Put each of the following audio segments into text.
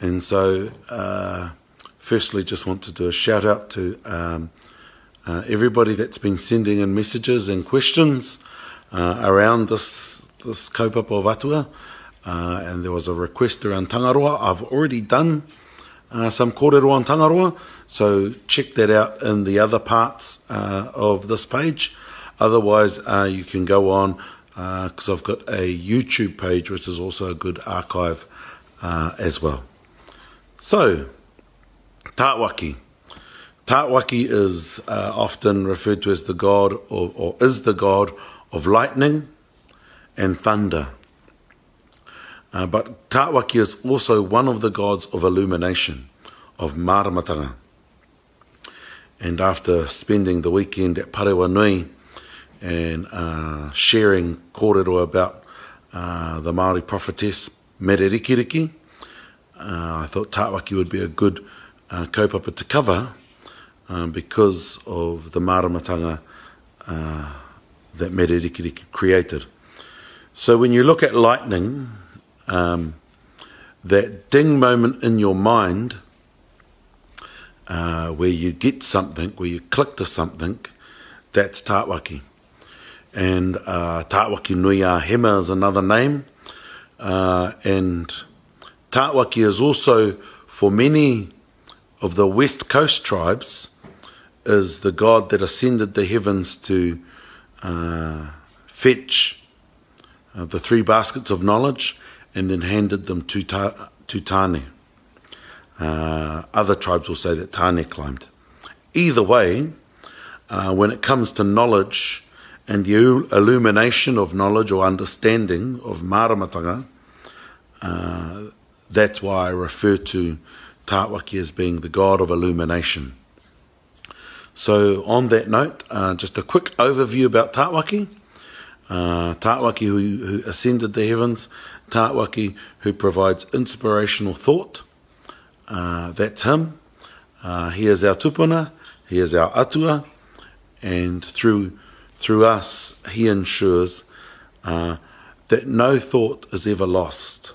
And so, uh, firstly, just want to do a shout out to um, uh, everybody that's been sending in messages and questions uh, around this, this kaupapa of Atua. Uh, and there was a request around Tangaroa. I've already done uh, uh, some kōrero on Tangaroa, so check that out in the other parts uh, of this page. Otherwise, uh, you can go on, because uh, I've got a YouTube page, which is also a good archive uh, as well. So, Tātwaki. Tātwaki is uh, often referred to as the god, of, or is the god, of lightning and thunder. Uh, but Tawaki is also one of the gods of illumination, of maramatanga. And after spending the weekend at Parewa Nui and uh, sharing kōrero about uh, the Māori prophetess Mererikiriki, uh, I thought Tawaki would be a good uh, kaupapa to cover um, because of the maramatanga uh, that Mererikiriki created. So when you look at lightning, um, that ding moment in your mind uh, where you get something, where you click to something, that's Tatwaki. And uh, Tatwaki Nui is another name. Uh, and Tatwaki is also, for many of the West Coast tribes, is the god that ascended the heavens to uh, fetch uh, the three baskets of knowledge and then handed them to, Ta- to Tane. Uh, other tribes will say that Tane climbed. Either way, uh, when it comes to knowledge and the illumination of knowledge or understanding of maramatanga, uh, that's why I refer to Tawaki as being the god of illumination. So, on that note, uh, just a quick overview about Tawaki. Uh, who, who ascended the heavens, Tātwaki, who provides inspirational thought. Uh, that's him. Uh, he is our tupuna, he is our atua, and through, through us, he ensures uh, that no thought is ever lost.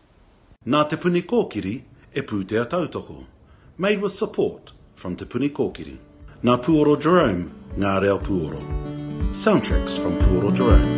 Nā Te Puni Kōkiri e pūtea tautoko. Made with support from Te Puni Kōkiri. Nā Puoro Jerome ngā reo puoro. Soundtracks from Puoro Jerome.